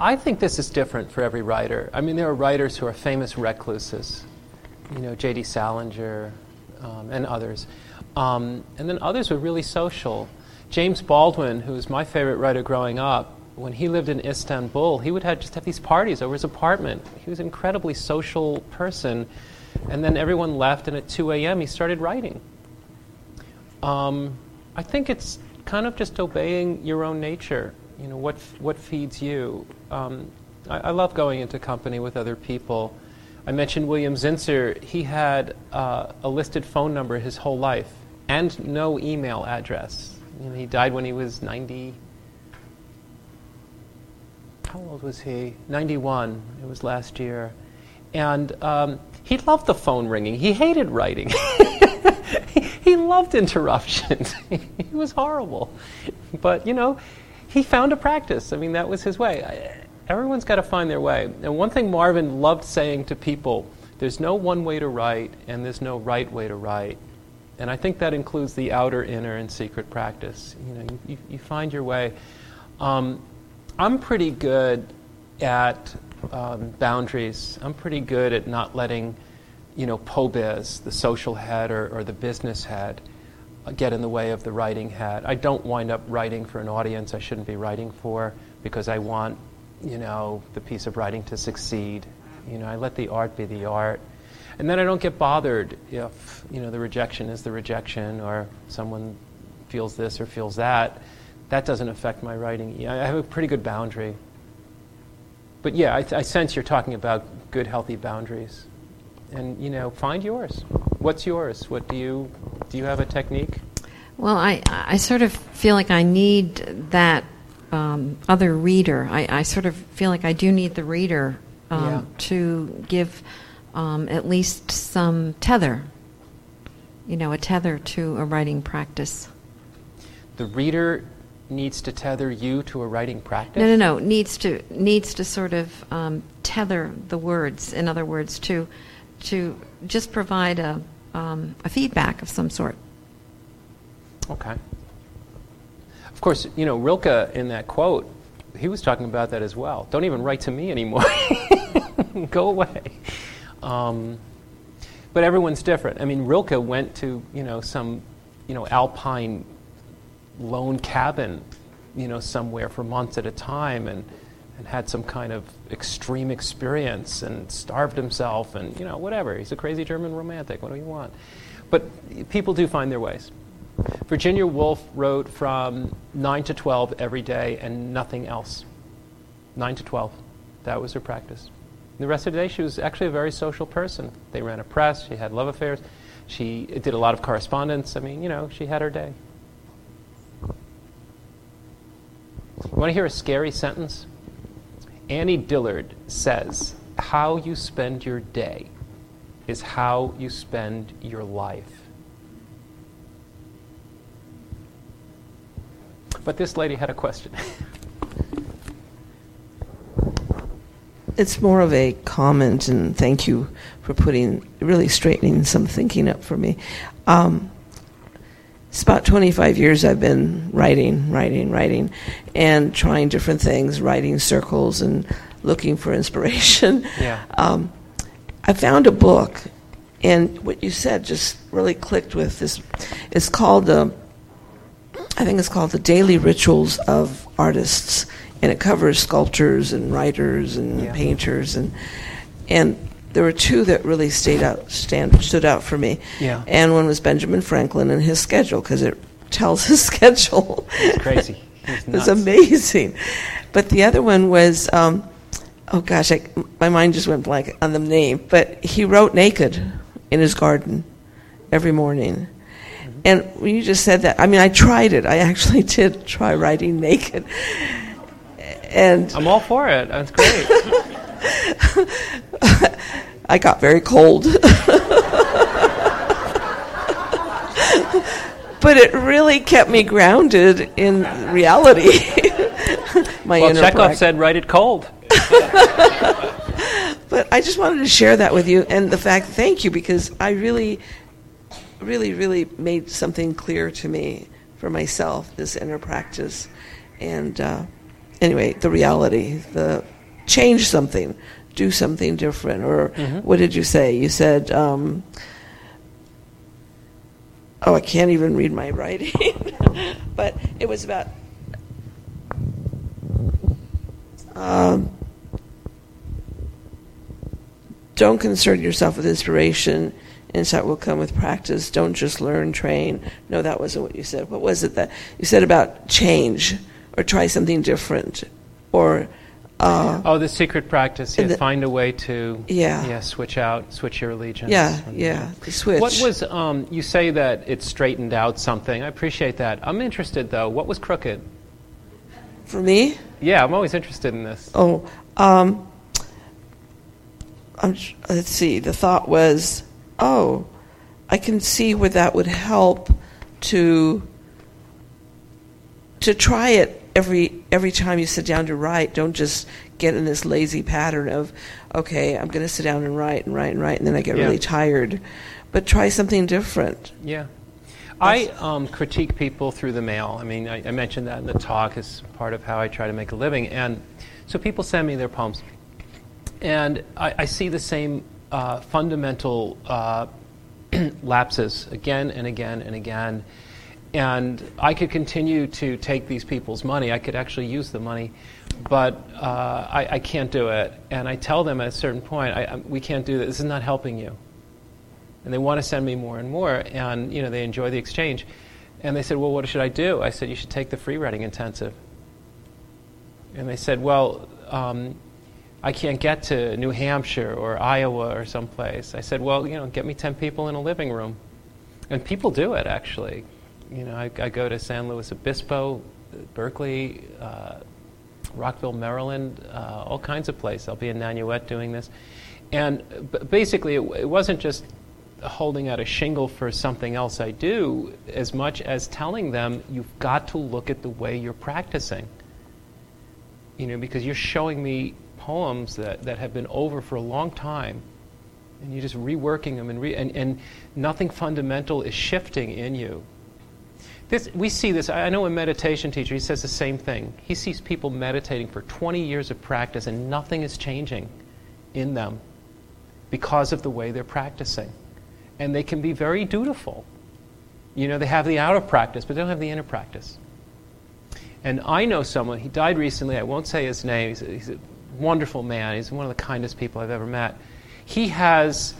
I think this is different for every writer. I mean, there are writers who are famous recluses, you know, J.D. Salinger um, and others. Um, and then others were really social. James Baldwin, who was my favorite writer growing up, when he lived in Istanbul, he would have just have these parties over his apartment. He was an incredibly social person. And then everyone left, and at 2 a.m., he started writing. Um, I think it's kind of just obeying your own nature. You know, what, what feeds you. Um, I, I love going into company with other people. I mentioned William Zinsser. He had uh, a listed phone number his whole life and no email address. You know, he died when he was 90. How old was he? 91. It was last year. And um, he loved the phone ringing. He hated writing. he, he loved interruptions. he was horrible. But, you know, he found a practice. I mean, that was his way. I, everyone's got to find their way. And one thing Marvin loved saying to people there's no one way to write, and there's no right way to write. And I think that includes the outer, inner, and secret practice. You know, you, you, find your way. Um, I'm pretty good at um, boundaries. I'm pretty good at not letting, you know, POBIZ, the social head or, or the business head, uh, get in the way of the writing head. I don't wind up writing for an audience I shouldn't be writing for because I want, you know, the piece of writing to succeed. You know, I let the art be the art. And then I don't get bothered if, you know, the rejection is the rejection or someone feels this or feels that. That doesn't affect my writing. I have a pretty good boundary. But yeah, I, I sense you're talking about good, healthy boundaries. And, you know, find yours. What's yours? What do you, do you have a technique? Well, I, I sort of feel like I need that um, other reader. I, I sort of feel like I do need the reader um, Yeah. to give um, at least some tether, you know, a tether to a writing practice. The reader needs to tether you to a writing practice? No, no, no. Needs to needs to sort of um, tether the words. In other words, to to just provide a, um, a feedback of some sort. Okay. Of course, you know, Rilke in that quote, he was talking about that as well. Don't even write to me anymore. Go away. Um, but everyone's different. I mean, Rilke went to, you know, some, you know, alpine lone cabin, you know, somewhere for months at a time and, and had some kind of extreme experience and starved himself and, you know, whatever. He's a crazy German romantic. What do you want? But people do find their ways. Virginia Woolf wrote from 9 to 12 every day and nothing else. 9 to 12. That was her practice. The rest of the day, she was actually a very social person. They ran a press, she had love affairs, she did a lot of correspondence. I mean, you know, she had her day. Want to hear a scary sentence? Annie Dillard says, How you spend your day is how you spend your life. But this lady had a question. it's more of a comment, and thank you for putting, really straightening some thinking up for me. Um, it's about 25 years I've been writing, writing, writing, and trying different things, writing circles and looking for inspiration. Yeah. Um, I found a book, and what you said just really clicked with this. It's called, uh, I think it's called The Daily Rituals of Artists and it covers sculptors and writers and Yeah. painters and and there were two that really stayed out stand stood out for me. Yeah. And one was Benjamin Franklin and his schedule because it tells his schedule. It's crazy. It's, it was amazing. But the other one was um, oh gosh, I, my mind just went blank on the name. But he wrote naked in his garden every morning. Mm-hmm. And when you just said that, I mean, I tried it. I actually did try writing naked. And I'm all for it. That's great. I got very cold. but it really kept me grounded in reality. My well, Chekhov said, write it cold. But I just wanted to share that with you and the fact, thank you, because I really, really, really made something clear to me for myself, this inner practice. And uh, anyway, the reality, the change something, do something different. Or what did you say? You said, um, oh, I can't even read my writing. but it was about. Um, don't concern yourself with inspiration. Insight will come with practice. Don't just learn, train. No, that wasn't what you said. What was it that you said about change or try something different or uh, Oh, the secret practice. Yeah, the- find a way to Yeah. yeah, switch out, switch your allegiance. yeah, And, yeah, switch. What was um, you say that it straightened out something? I appreciate that. I'm interested though. What was crooked? for me? Yeah, I'm always interested in this. Oh, um, I'm, let's see. The thought was, oh, I can see where that would help to to try it every every time you sit down to write. Don't just get in this lazy pattern of, okay, I'm going to sit down and write and write and write, and then I get Yeah. really tired. But try something different. Yeah. I um, critique people through the mail. I mean, I, I mentioned that in the talk as part of how I try to make a living. And so people send me their poems. And I, I see the same uh, fundamental uh, lapses again and again and again. And I could continue to take these people's money. I could actually use the money, but uh, I, I can't do it. And I tell them at a certain point, I, I, we can't do this. This is not helping you and they want to send me more and more, and you know they enjoy the exchange. And they said, "Well, what should I do?" I said, "You should take the free writing intensive." And they said, "Well, um, I can't get to New Hampshire or Iowa or someplace." I said, "Well, you know, get me ten people in a living room," and people do it actually. You know, I, I go to San Luis Obispo, Berkeley, uh, Rockville, Maryland, uh, all kinds of places. I'll be in Nanuet doing this. And basically, it, it wasn't just holding out a shingle for something else I do as much as telling them you've got to look at the way you're practicing. You know, because you're showing me poems that, that have been over for a long time And you're just reworking them, and, re- and, and nothing fundamental is shifting in you. This, we see this. I know a meditation teacher, he says the same thing. He sees people meditating for 20 years of practice, and nothing is changing in them because of the way they're practicing. And they can be very dutiful. You know, they have the outer practice, but they don't have the inner practice. And I know someone, he died recently, I won't say his name, he's a, he's a wonderful man, he's one of the kindest people I've ever met. He has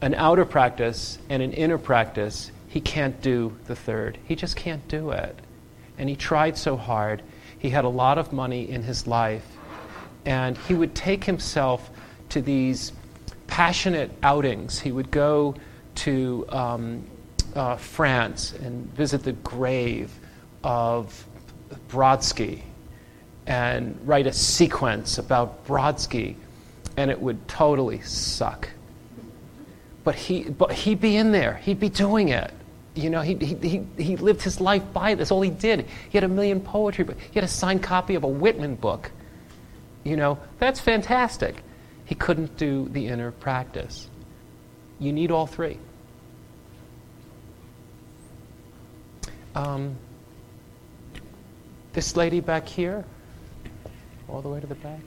an outer practice and an inner practice. He can't do the third. He just can't do it. And he tried so hard. He had a lot of money in his life. And he would take himself to these passionate outings. He would go to um, uh, France and visit the grave of Brodsky and write a sequence about Brodsky, and it would totally suck. But, he, but he'd be in there, he'd be doing it. You know, he, he, he lived his life by this. All he did. He had a million poetry books. He had a signed copy of a Whitman book. You know, that's fantastic. He couldn't do the inner practice. You need all three. Um, this lady back here, all the way to the back.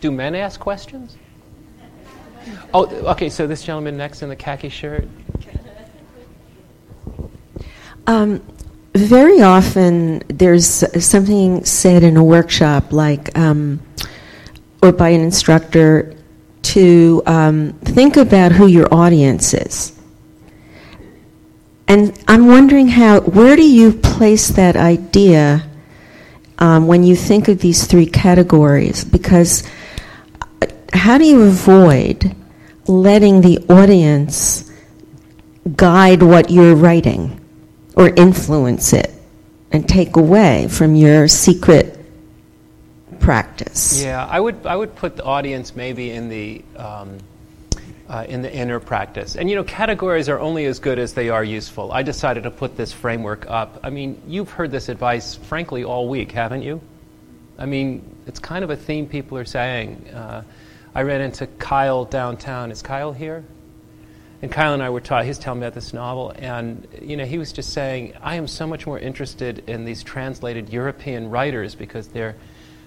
Do men ask questions? Oh, okay, so this gentleman next in the khaki shirt. Um, very often there's something said in a workshop, like, um, or by an instructor, to um, think about who your audience is. And I'm wondering how, where do you place that idea um, when you think of these three categories? Because uh, how do you avoid letting the audience guide what you're writing or influence it and take away from your secret practice? Yeah, I would, I would put the audience maybe in the. Um, uh, in the inner practice. And you know, categories are only as good as they are useful. I decided to put this framework up. I mean, you've heard this advice, frankly, all week, haven't you? I mean, it's kind of a theme people are saying. Uh, I ran into Kyle downtown. Is Kyle here? And Kyle and I were talking, he's telling me about this novel, and you know, he was just saying, I am so much more interested in these translated European writers because they're,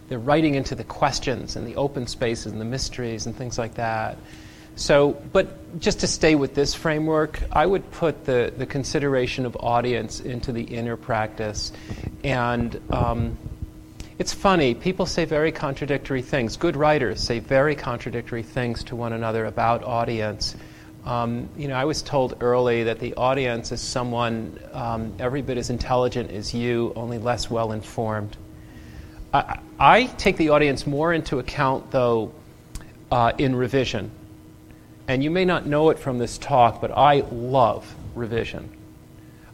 they're writing into the questions and the open spaces and the mysteries and things like that. So, but just to stay with this framework, I would put the, the consideration of audience into the inner practice. And um, it's funny, people say very contradictory things. Good writers say very contradictory things to one another about audience. Um, you know, I was told early that the audience is someone um, every bit as intelligent as you, only less well informed. I, I, take the audience more into account, though, uh, in revision and you may not know it from this talk, but I love revision.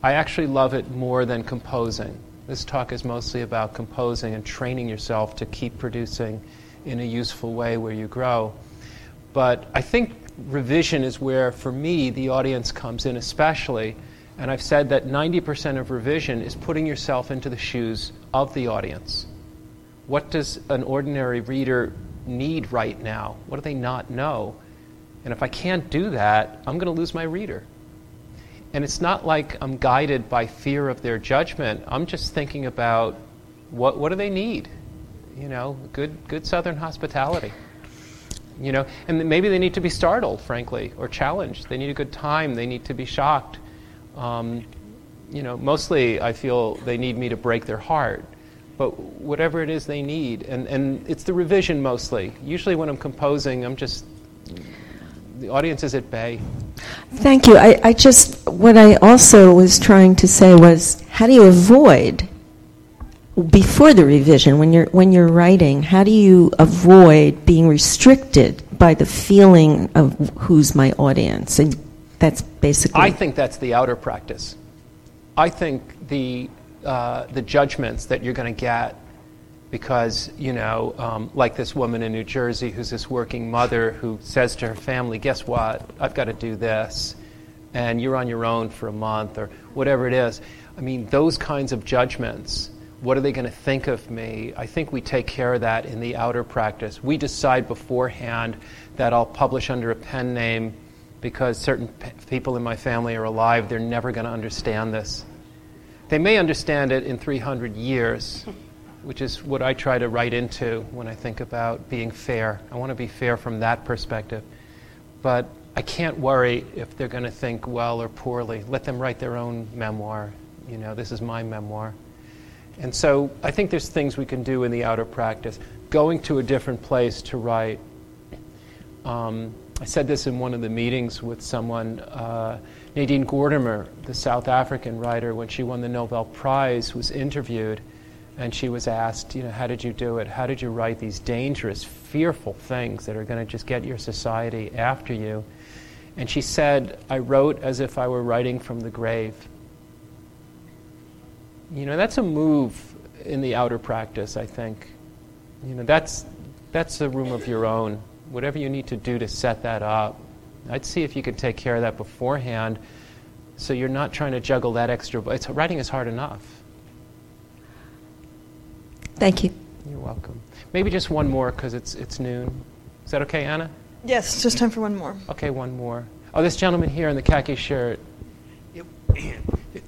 I actually love it more than composing. This talk is mostly about composing and training yourself to keep producing in a useful way where you grow. But I think revision is where, for me, the audience comes in, especially. And I've said that 90% of revision is putting yourself into the shoes of the audience. What does an ordinary reader need right now? What do they not know? And if I can't do that, I'm going to lose my reader. And it's not like I'm guided by fear of their judgment. I'm just thinking about what, what do they need? You know, good, good Southern hospitality. You know, and maybe they need to be startled, frankly, or challenged. They need a good time. They need to be shocked. Um, you know, mostly I feel they need me to break their heart. But whatever it is they need, and, and it's the revision mostly. Usually when I'm composing, I'm just the audience is at bay. Thank you. I, I just, what I also was trying to say was how do you avoid, before the revision, when you're, when you're writing, how do you avoid being restricted by the feeling of who's my audience? And that's basically. I think that's the outer practice. I think the, uh, the judgments that you're going to get because, you know, um, like this woman in New Jersey who's this working mother who says to her family, guess what? I've got to do this. And you're on your own for a month or whatever it is. I mean, those kinds of judgments. What are they going to think of me? I think we take care of that in the outer practice. We decide beforehand that I'll publish under a pen name because certain people in my family are alive. They're never going to understand this. They may understand it in 300 years, which is what I try to write into when I think about being fair. I want to be fair from that perspective. But I can't worry if they're going to think well or poorly. Let them write their own memoir. You know, this is my memoir. And so I think there's things we can do in the outer practice. Going to a different place to write. Um, I said this in one of the meetings with someone, uh, Nadine Gordimer, the South African writer, when she won the Nobel Prize, was interviewed, and she was asked, you know, how did you do it? How did you write these dangerous, fearful things that are going to just get your society after you? And she said, I wrote as if I were writing from the grave. You know, that's a move in the outer practice, I think. You know, that's, that's a room of your own. Whatever you need to do to set that up, I'd see if you could take care of that beforehand so you're not trying to juggle that extra. It's, writing is hard enough. Thank you. You're welcome. Maybe just one more because it's, it's noon. Is that okay, Anna? Yes, just time for one more. Okay, one more. Oh, this gentleman here in the khaki shirt.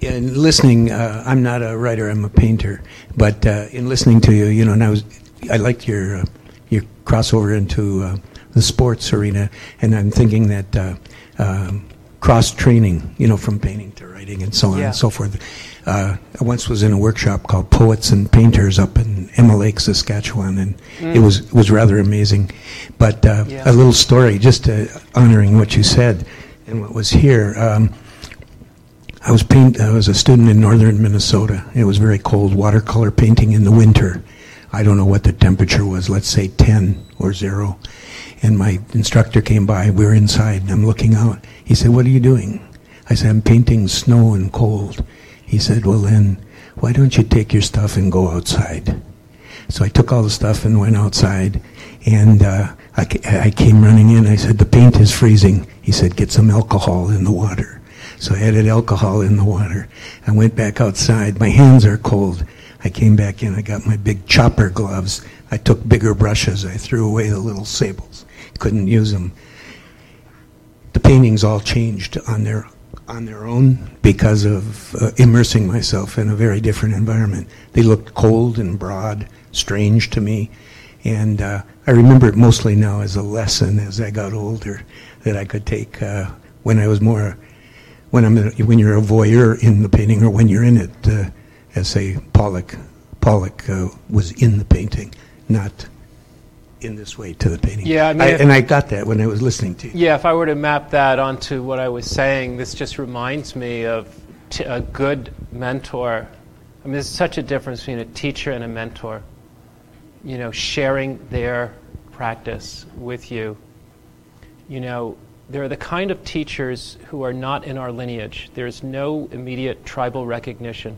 In listening, uh, I'm not a writer; I'm a painter. But uh, in listening to you, you know, and I was, I liked your uh, your crossover into uh, the sports arena, and I'm thinking that uh, um, cross training, you know, from painting to writing and so on Yeah. and so forth. Uh, I once was in a workshop called Poets and Painters up in Emma Lake, Saskatchewan, and it was it was rather amazing. But uh, Yeah. a little story, just uh, honoring what you said and what was here. Um, I was paint. I was a student in northern Minnesota. It was very cold. Watercolor painting in the winter. I don't know what the temperature was. Let's say ten or zero. And my instructor came by. We were inside, I'm looking out. He said, "What are you doing?" I said, "I'm painting snow and cold." He said, "Well, then, why don't you take your stuff and go outside?" So I took all the stuff and went outside, and uh, I, I came running in. I said, "The paint is freezing." He said, "Get some alcohol in the water." So I added alcohol in the water. I went back outside. My hands are cold. I came back in. I got my big chopper gloves. I took bigger brushes. I threw away the little sables. Couldn't use them. The paintings all changed on their on their own because of uh, immersing myself in a very different environment. They looked cold and broad, strange to me, and uh, I remember it mostly now as a lesson as I got older that I could take uh, when I was more when I'm when you're a voyeur in the painting or when you're in it, uh, as say Pollock Pollock uh, was in the painting, not in this way to the painting. Yeah, I mean, if- and I got that when I was listening to you. Yeah, if I were to map that onto what I was saying, this just reminds me of t- a good mentor. I mean, there's such a difference between a teacher and a mentor. You know, sharing their practice with you. You know, they're the kind of teachers who are not in our lineage. There's no immediate tribal recognition.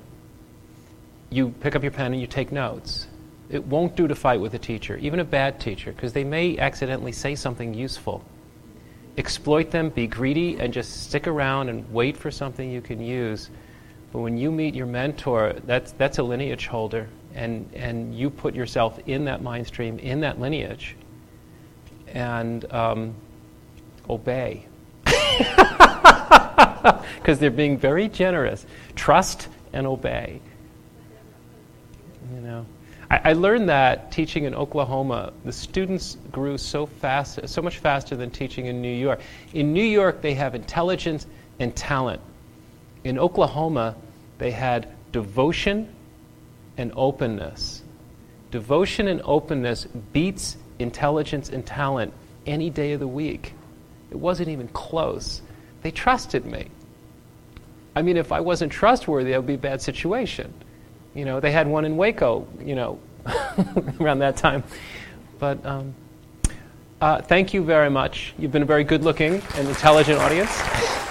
You pick up your pen and you take notes. It won't do to fight with a teacher, even a bad teacher, because they may accidentally say something useful exploit them, be greedy, and just stick around and wait for something you can use. But when you meet your mentor, that's, that's a lineage holder, and, and you put yourself in that mind stream, in that lineage, and um, obey. Because they're being very generous. Trust and obey. You know. I, I learned that teaching in Oklahoma, the students grew so fast, so much faster than teaching in New York. In New York, they have intelligence and talent. In Oklahoma, they had devotion and openness. Devotion and openness beats intelligence and talent any day of the week. It wasn't even close. They trusted me. I mean, if I wasn't trustworthy, it would be a bad situation. You know, they had one in Waco, you know, around that time. But um, uh, thank you very much. You've been a very good looking and intelligent audience.